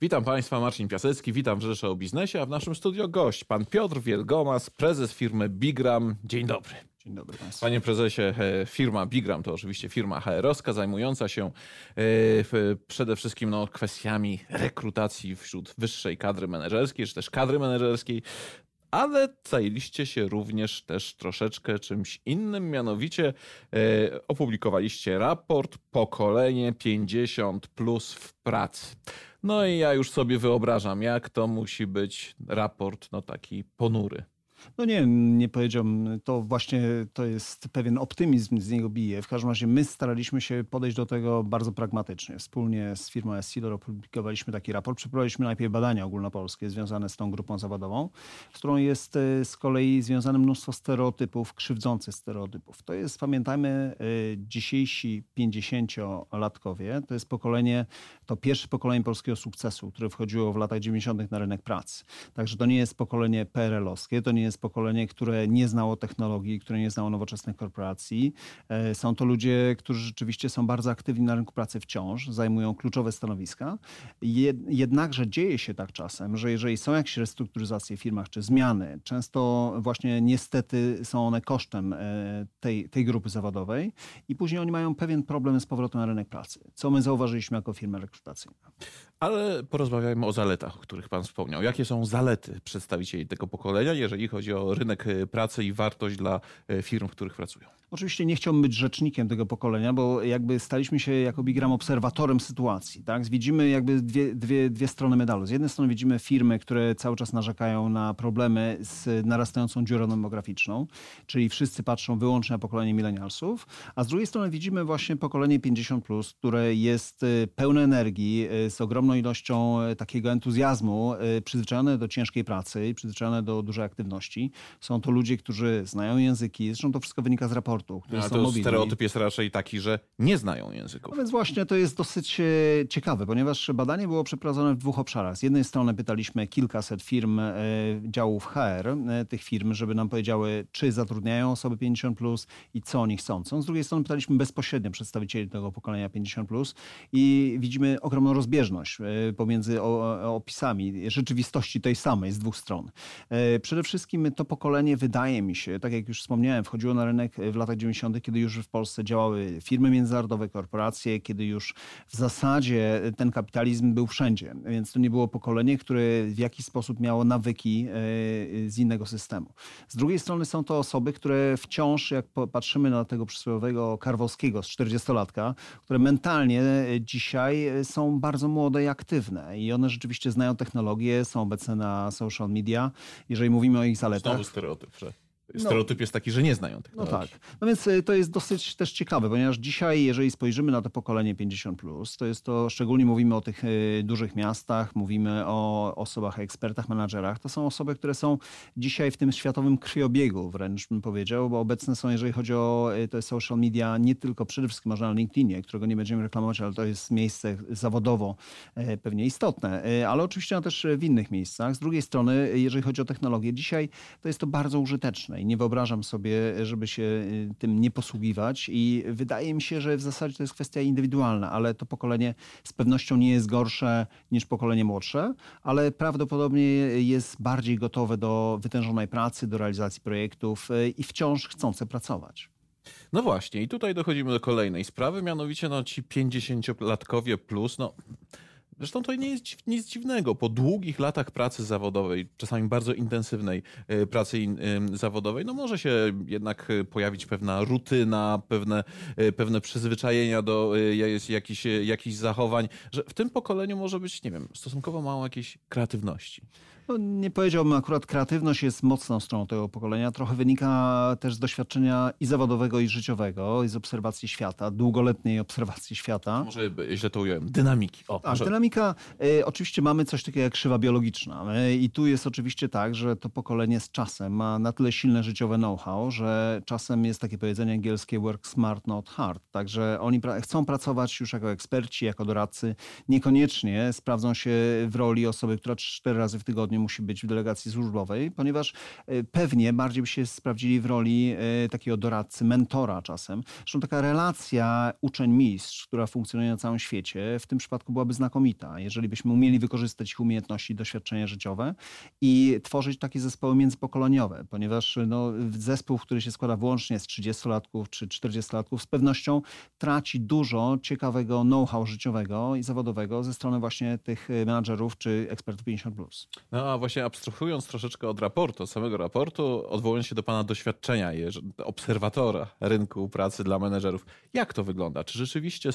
Witam Państwa, Marcin Piasecki, witam w Rzeszy o Biznesie, a w naszym studio gość, pan Piotr Wielgomas, prezes firmy Bigram. Dzień dobry. Dzień dobry Państwu. Panie prezesie, e, firma Bigram to oczywiście firma HR-owska zajmująca się e, przede wszystkim no, kwestiami rekrutacji wśród wyższej kadry menedżerskiej, czy też kadry menedżerskiej ale zajęliście się również też troszeczkę czymś innym, mianowicie e, opublikowaliście raport Pokolenie 50 plus w pracy. No i ja już sobie wyobrażam, jak to musi być raport no taki ponury. No nie, nie powiedziałbym. To właśnie to jest pewien optymizm z niego bije. W każdym razie my staraliśmy się podejść do tego bardzo pragmatycznie. Wspólnie z firmą Essilor opublikowaliśmy taki raport. Przeprowadziliśmy najpierw badania ogólnopolskie związane z tą grupą zawodową, z którą jest e, z kolei związane mnóstwo stereotypów, krzywdzących stereotypów. To jest, pamiętajmy, e, dzisiejsi 50-latkowie. To jest pokolenie, to pierwsze pokolenie polskiego sukcesu, które wchodziło w latach 90. na rynek pracy. Także to nie jest pokolenie PRL-owskie, to nie jest jest pokolenie, które nie znało technologii, które nie znało nowoczesnych korporacji. E, są to ludzie, którzy rzeczywiście są bardzo aktywni na rynku pracy wciąż, zajmują kluczowe stanowiska. Jednakże dzieje się tak czasem, że jeżeli są jakieś restrukturyzacje w firmach czy zmiany, często właśnie niestety są one kosztem e, tej, tej grupy zawodowej i później oni mają pewien problem z powrotem na rynek pracy, co my zauważyliśmy jako firma rekrutacyjna. Ale porozmawiajmy o zaletach, o których Pan wspomniał. Jakie są zalety przedstawicieli tego pokolenia, jeżeli chodzi o rynek e, pracy i wartość dla e, firm, w których pracują? Oczywiście nie chciałbym być rzecznikiem tego pokolenia, bo jakby staliśmy się jako Bigram obserwatorem sytuacji. Tak? Widzimy jakby dwie, dwie, dwie strony medalu. Z jednej strony widzimy firmy, które cały czas narzekają na problemy z narastającą dziurą demograficzną, czyli wszyscy patrzą wyłącznie na pokolenie milenialsów, a z drugiej strony widzimy właśnie pokolenie 50+, które jest e, pełne energii, z ogromną ilością takiego entuzjazmu, przyzwyczajone do ciężkiej pracy, przyzwyczajone do dużej aktywności. Są to ludzie, którzy znają języki, zresztą to wszystko wynika z raportu, które no, są to mobilni. stereotyp jest raczej taki, że nie znają języków. No więc właśnie to jest dosyć e, ciekawe, ponieważ badanie było przeprowadzone w dwóch obszarach. Z jednej strony pytaliśmy kilkaset firm, e, działów HR e, tych firm, żeby nam powiedziały, czy zatrudniają osoby 50+, plus i co oni chcą. Z drugiej strony pytaliśmy bezpośrednio przedstawicieli tego pokolenia 50+, plus i widzimy ogromną rozbieżność pomiędzy opisami rzeczywistości tej samej z dwóch stron. Przede wszystkim to pokolenie, wydaje mi się, tak jak już wspomniałem, wchodziło na rynek w latach 90., kiedy już w Polsce działały firmy międzynarodowe, korporacje, kiedy już w zasadzie ten kapitalizm był wszędzie. Więc to nie było pokolenie, które w jakiś sposób miało nawyki e, z innego systemu. Z drugiej strony są to osoby, które wciąż, jak patrzymy na tego przysłowiowego Karwowskiego z 40-latka, które mentalnie dzisiaj są bardzo młode aktywne i one rzeczywiście znają technologię, są obecne na social media. Jeżeli mówimy o ich zaletach. Znowu stereotyp, że. Stereotyp no, jest taki, że nie znają technologii. No tak. No więc y, to jest dosyć też ciekawe, ponieważ dzisiaj, jeżeli spojrzymy na to pokolenie 50, to jest to, szczególnie mówimy o tych y, dużych miastach, mówimy o osobach, ekspertach, menadżerach. To są osoby, które są dzisiaj w tym światowym krwiobiegu, wręcz bym powiedział, bo obecne są, jeżeli chodzi o y, te social media, nie tylko przede wszystkim można na LinkedInie, którego nie będziemy reklamować, ale to jest miejsce zawodowo pewnie istotne, ale oczywiście też w innych miejscach. Z drugiej strony, jeżeli chodzi o technologię, dzisiaj to jest to bardzo użyteczne nie wyobrażam sobie, żeby się y, tym nie posługiwać i wydaje mi się, że w zasadzie to jest kwestia indywidualna, ale to pokolenie z pewnością nie jest gorsze niż pokolenie młodsze, ale prawdopodobnie jest bardziej gotowe do wytężonej pracy, do realizacji projektów y, i wciąż chcące pracować. No właśnie, i tutaj dochodzimy do kolejnej sprawy, mianowicie no, ci 50-latkowie plus, no Zresztą to nie jest nic dziwnego. Po długich latach pracy zawodowej, czasami bardzo intensywnej e, pracy zawodowej, no może się jednak e, pojawić pewna rutyna, pewne, e, pewne przyzwyczajenia do jakichś, jakichś zachowań, że w tym pokoleniu może być, nie wiem, stosunkowo mało jakiejś kreatywności. No, nie powiedziałbym, akurat kreatywność jest mocną stroną tego pokolenia. Trochę wynika też z doświadczenia i zawodowego, i życiowego, i z obserwacji świata, długoletniej obserwacji świata. Może źle to ująłem. Dynamiki. O, tak, może... dynamika. Y, oczywiście mamy coś takiego jak krzywa biologiczna. Y, I tu jest oczywiście tak, że to pokolenie z czasem ma na tyle silne życiowe know-how, że czasem jest takie powiedzenie angielskie work smart, not hard. Także oni pra chcą pracować już jako eksperci, jako doradcy. Niekoniecznie sprawdzą się w roli osoby, która cztery razy w tygodniu musi być w delegacji służbowej, ponieważ e, pewnie bardziej by się sprawdzili w roli e, takiego doradcy, mentora czasem. Zresztą taka relacja uczeń-mistrz, która funkcjonuje na całym świecie, w tym przypadku byłaby znakomita. Jeżeli byśmy umieli wykorzystać ich umiejętności doświadczenia życiowe i tworzyć takie zespoły międzypokoleniowe, ponieważ no, zespół, który się składa wyłącznie z 30-latków czy 40-latków, z pewnością traci dużo ciekawego know-how życiowego i zawodowego ze strony właśnie tych menadżerów czy ekspertów 50+. No a właśnie abstrahując troszeczkę od raportu, samego raportu, odwołując się do Pana doświadczenia, obserwatora rynku pracy dla menedżerów. Jak to wygląda? Czy rzeczywiście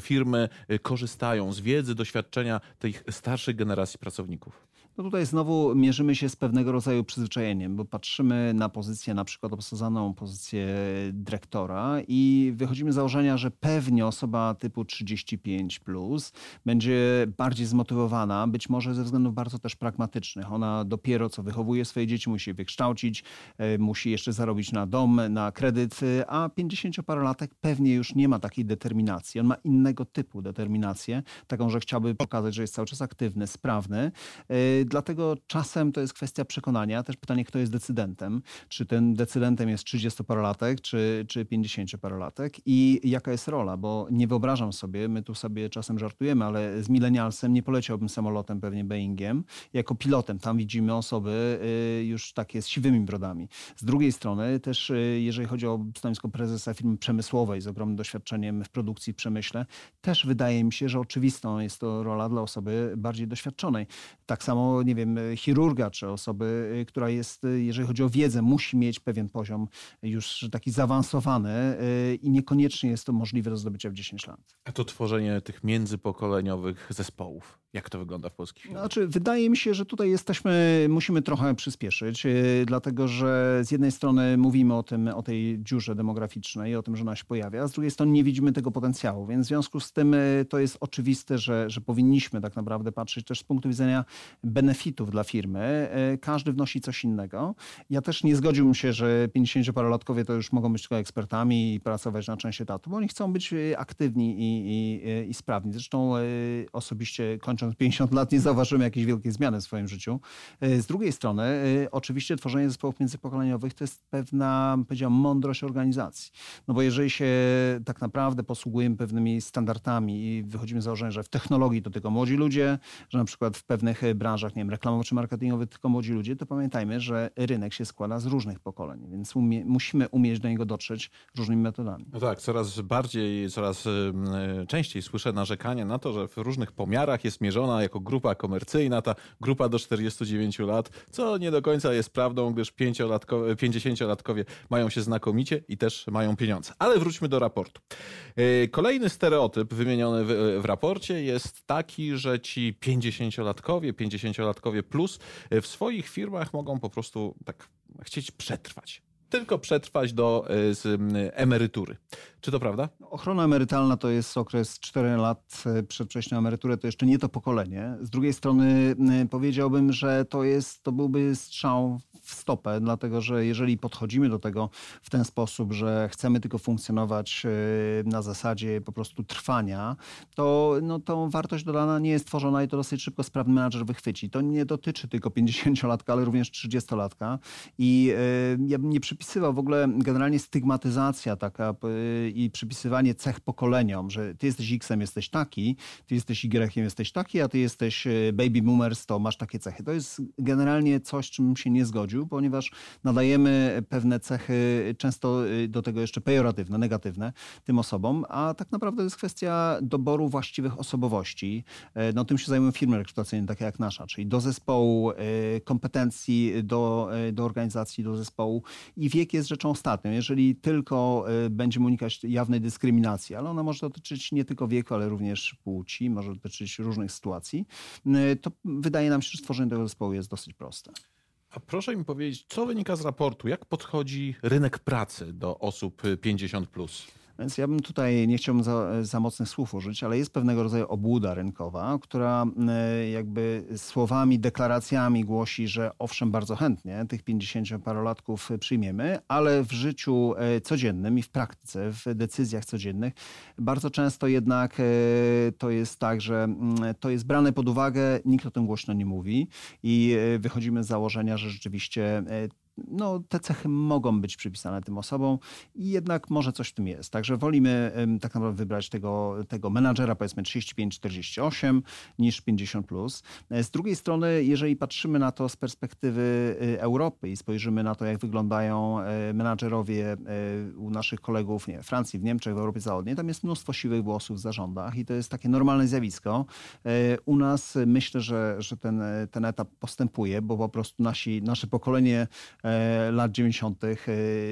firmy korzystają z wiedzy, doświadczenia tych starszej generacji pracowników? No tutaj znowu mierzymy się z pewnego rodzaju przyzwyczajeniem, bo patrzymy na pozycję, na przykład obsadzaną pozycję dyrektora i wychodzimy z założenia, że pewnie osoba typu 35 plus będzie bardziej zmotywowana, być może ze względów bardzo też pragmatycznych. Ona dopiero co wychowuje swoje dzieci, musi je wykształcić, e, musi jeszcze zarobić na dom, na kredyt, e, a 50-parolatek pewnie już nie ma takiej determinacji. On ma innego typu determinację, taką, że chciałby pokazać, że jest cały czas aktywny, sprawny e, dlatego czasem to jest kwestia przekonania. Też pytanie, kto jest decydentem. Czy ten decydentem jest 30-parolatek, czy, czy 50-parolatek i jaka jest rola, bo nie wyobrażam sobie, my tu sobie czasem żartujemy, ale z milenialsem nie poleciałbym samolotem, pewnie Boeingiem, jako pilotem. Tam widzimy osoby y, już takie z siwymi brodami. Z drugiej strony też, y, jeżeli chodzi o stanowisko prezesa firmy przemysłowej z ogromnym doświadczeniem w produkcji, w przemyśle, też wydaje mi się, że oczywistą jest to rola dla osoby bardziej doświadczonej. Tak samo nie wiem, chirurga czy osoby, y, która jest, y, jeżeli chodzi o wiedzę, musi mieć pewien poziom już taki zaawansowany i niekoniecznie jest to możliwe do zdobycia w 10 lat. A to tworzenie tych międzypokoleniowych zespołów, jak to wygląda w polskich firmach? Znaczy, wydaje mi się, że tutaj jesteśmy, musimy trochę przyspieszyć, dlatego że z jednej strony mówimy o tym, o tej dziurze demograficznej, o tym, że ona się pojawia, a z drugiej strony nie widzimy tego potencjału, więc w związku z tym to jest oczywiste, że, że powinniśmy tak naprawdę patrzeć też z punktu widzenia benefitów dla firmy. E, każdy wnosi coś innego. Ja też nie zgodziłbym się, że 50-parolatkowie to już mogą być tylko ekspertami i pracować na część etatu, bo oni chcą być e, aktywni i, i, e, i sprawni. Zresztą osobiście kończąc 50 lat nie zauważyłem jakiejś wielkiej zmiany w swoim życiu. Z drugiej strony oczywiście tworzenie zespołów międzypokoleniowych to jest pewna, powiedziałbym, mądrość organizacji. No bo jeżeli się tak naprawdę posługujemy pewnymi standardami i wychodzimy z założenia, że w technologii to tylko młodzi ludzie, że na przykład w pewnych branżach nie wiem, reklamowych czy marketingowych, tylko młodzi ludzie, to pamiętajmy, że rynek się składa z różnych pokoleń, więc umie, musimy umieć do niego dotrzeć różnymi metodami. No tak, coraz bardziej, coraz częściej słyszę narzekanie na to, że w różnych pomiarach jest mierzona jako grupa komercyjna, ta grupa do 49 lat, co nie do końca jest prawdą, gdyż 50-latkowie mają się znakomicie i też mają pieniądze. Ale wróćmy do raportu. E, kolejny stereotyp wymieniony w, w raporcie jest taki, że ci 50-latkowie, 50 latkowie plus e, w swoich firmach mogą po prostu tak chcieć przetrwać tylko przetrwać do e, emerytury. Czy to prawda? Ochrona emerytalna to jest okres 4 lat e, przed przejściem na emeryturę, to jeszcze nie to pokolenie. Z drugiej strony powiedziałbym, że to, jest, to byłby strzał w stopę, dlatego że jeżeli podchodzimy do tego w ten sposób, że chcemy tylko funkcjonować e, na zasadzie po prostu trwania, to no, tą wartość dodana nie jest tworzona i to dosyć szybko sprawny menadżer wychwyci. To nie dotyczy tylko 50-latka, ale również 30-latka i ja bym nie przypisywał w ogóle generalnie stygmatyzacja taka i przypisywanie cech pokoleniom, że ty jesteś X-em, jesteś taki, ty jesteś Y-em, jesteś taki, a ty jesteś e, baby boomers, to masz takie cechy. To jest generalnie coś, czym się nie zgodził, ponieważ nadajemy pewne cechy, często e, do tego jeszcze pejoratywne, negatywne tym osobom, a tak naprawdę to jest kwestia doboru właściwych osobowości. E, no tym się zajmują firmy rekrutacyjne, takie jak nasza, czyli do zespołu, kompetencji, do, do organizacji, do zespołu i wiek jest rzeczą ostatnią. Jeżeli tylko będziemy unikać jawnej dyskryminacji, ale ona może dotyczyć nie tylko wieku, ale również płci, może dotyczyć różnych sytuacji, e, to wydaje nam się, że stworzenie tego zespołu jest dosyć proste. A proszę mi powiedzieć, co wynika z raportu? Jak podchodzi rynek pracy do osób 50? Plus? Więc ja bym tutaj nie chciałbym za, za mocnych słów użyć, ale jest pewnego rodzaju obłuda rynkowa, która e, jakby słowami, deklaracjami głosi, że owszem, bardzo chętnie tych 50-parolatków przyjmiemy, ale w życiu e, codziennym i w praktyce, w decyzjach codziennych, bardzo często jednak e, to jest tak, że mm, to jest brane pod uwagę, nikt o tym głośno nie mówi i wychodzimy z założenia, że rzeczywiście no, te cechy mogą być przypisane tym osobom i jednak może coś w tym jest. Także wolimy tak naprawdę wybrać tego, tego menadżera powiedzmy 35-48 niż 50+. Plus. Z drugiej strony, jeżeli patrzymy na to z perspektywy y, Europy i spojrzymy na to, jak wyglądają y, menadżerowie y, u naszych kolegów nie, Francji, w Niemczech, w Europie Zachodniej, tam jest mnóstwo siwych włosów w zarządach i to jest takie normalne zjawisko. U nas myślę, że, że ten, ten etap postępuje, bo po prostu nasi, nasze pokolenie lat 90.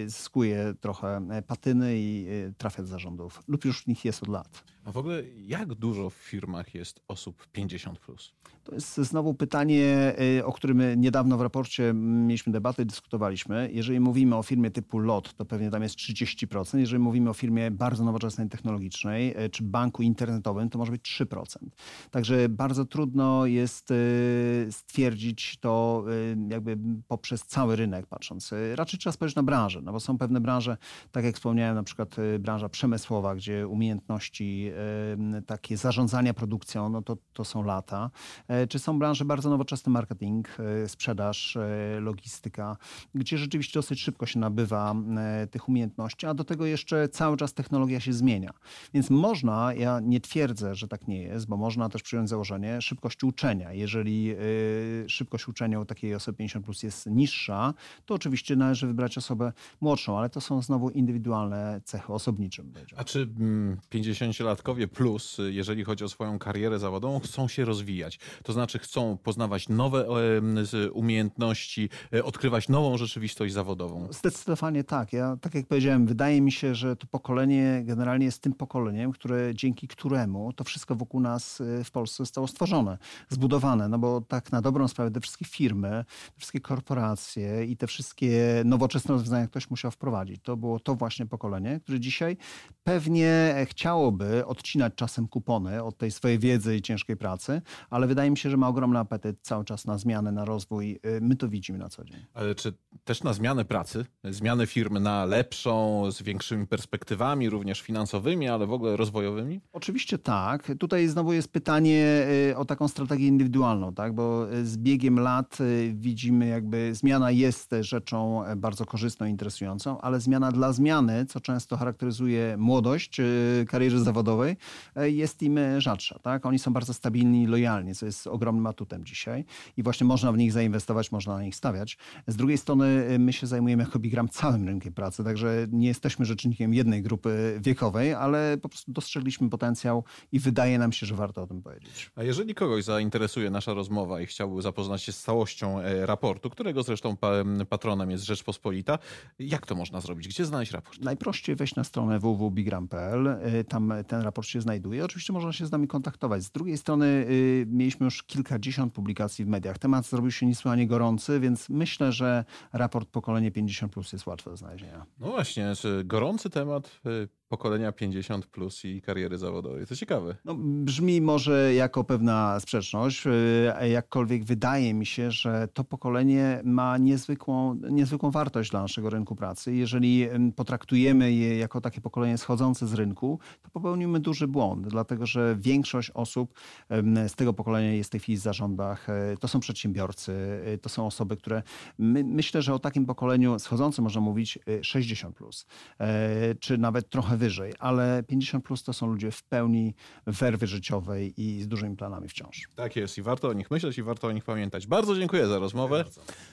zyskuje trochę patyny i trafia do zarządów lub już w nich jest od lat. A w ogóle jak dużo w firmach jest osób 50+. Plus? To jest znowu pytanie, o którym niedawno w raporcie mieliśmy debatę, dyskutowaliśmy. Jeżeli mówimy o firmie typu LOT, to pewnie tam jest 30%. Jeżeli mówimy o firmie bardzo nowoczesnej, technologicznej, czy banku internetowym, to może być 3%. Także bardzo trudno jest stwierdzić to jakby poprzez cały rynek patrząc. Raczej trzeba spojrzeć na branżę, no bo są pewne branże, tak jak wspomniałem, na przykład branża przemysłowa, gdzie umiejętności takie zarządzania produkcją, no to, to są lata. E, czy są branże bardzo nowoczesne, marketing, sprzedaż, logistyka, gdzie rzeczywiście dosyć szybko się nabywa tych umiejętności, a do tego jeszcze cały czas technologia się zmienia. Więc można, ja nie twierdzę, że tak nie jest, bo można też przyjąć założenie szybkości uczenia. Jeżeli szybkość uczenia u takiej osoby 50 plus jest niższa, to oczywiście należy wybrać osobę młodszą, ale to są znowu indywidualne cechy osobnicze. A czy 50-latkowie mm, plus, jeżeli chodzi o swoją karierę zawodową, chcą się rozwijać? To znaczy chcą poznawać nowe umiejętności, e, odkrywać nową rzeczywistość zawodową. Zdecydowanie tak. Ja, tak jak powiedziałem, wydaje mi się, że to pokolenie generalnie jest tym pokoleniem, które, dzięki któremu to wszystko wokół nas e, w Polsce zostało stworzone, zbudowane. No bo tak na dobrą sprawę te wszystkie firmy, te wszystkie korporacje i te wszystkie nowoczesne rozwiązania ktoś musiał wprowadzić. To było to właśnie pokolenie, które dzisiaj pewnie chciałoby odcinać czasem kupony od tej swojej wiedzy i ciężkiej pracy, ale wydaje mi się, że ma ogromny apetyt cały czas na zmianę, na rozwój. Y, my to widzimy na co dzień. Ale czy też na zmianę pracy, zmianę firmy na lepszą, z większymi perspektywami, również finansowymi, ale w ogóle rozwojowymi? Oczywiście tak. Tutaj znowu jest pytanie y, o taką strategię indywidualną, tak? bo y, z biegiem lat widzimy jakby zmiana jest rzeczą bardzo korzystną, interesującą, ale zmiana dla zmiany, co często charakteryzuje młodość kariery zawodowej, jest im rzadsza. Tak? Oni są bardzo stabilni, lojalni, co jest ogromnym atutem dzisiaj i właśnie można w nich zainwestować, można na nich stawiać. Z drugiej strony my się zajmujemy jako Bigram całym rynkiem pracy, także nie jesteśmy rzecznikiem jednej grupy wiekowej, ale po prostu dostrzegliśmy potencjał i wydaje nam się, że warto o tym powiedzieć. A jeżeli kogoś zainteresuje nasza rozmowa i chciałby zapoznać się z całością e, raportu, którego zresztą patronem jest Rzeczpospolita, jak to można zrobić? Gdzie znaleźć raport? Najprościej wejść na stronę www.bigram.pl. Y, tam ten raport się znajduje. Oczywiście można się z nami kontaktować. Z drugiej strony y, mieliśmy już kilkadziesiąt publikacji w mediach. Temat zrobił się niesłychanie gorący, więc myślę, że raport Pokolenie 50 Plus jest łatwy do znalezienia. No właśnie, gorący temat y, pokolenia 50 plus i kariery zawodowej. To ciekawe. No, brzmi może jako pewna sprzeczność, y, jakkolwiek wydaje mi się, że to pokolenie ma niezwykłą, niezwykłą wartość dla naszego rynku pracy. Jeżeli potraktujemy je jako takie pokolenie schodzące z rynku, to popełnimy duży błąd, dlatego że większość osób z tego pokolenia jest w tej chwili w zarządach. E, to są przedsiębiorcy, e, to są osoby, które my, myślę, że o takim pokoleniu schodzącym można mówić 60 e, plus, czy nawet trochę wyżej, ale 50 plus to są ludzie w pełni werwy życiowej i z dużymi planami wciąż. Tak jest i warto o nich myśleć i warto o nich pamiętać. Bardzo dziękuję za rozmowę.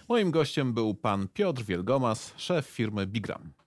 Moim gościem był pan Piotr Wielgomas, szef firmy Bigram.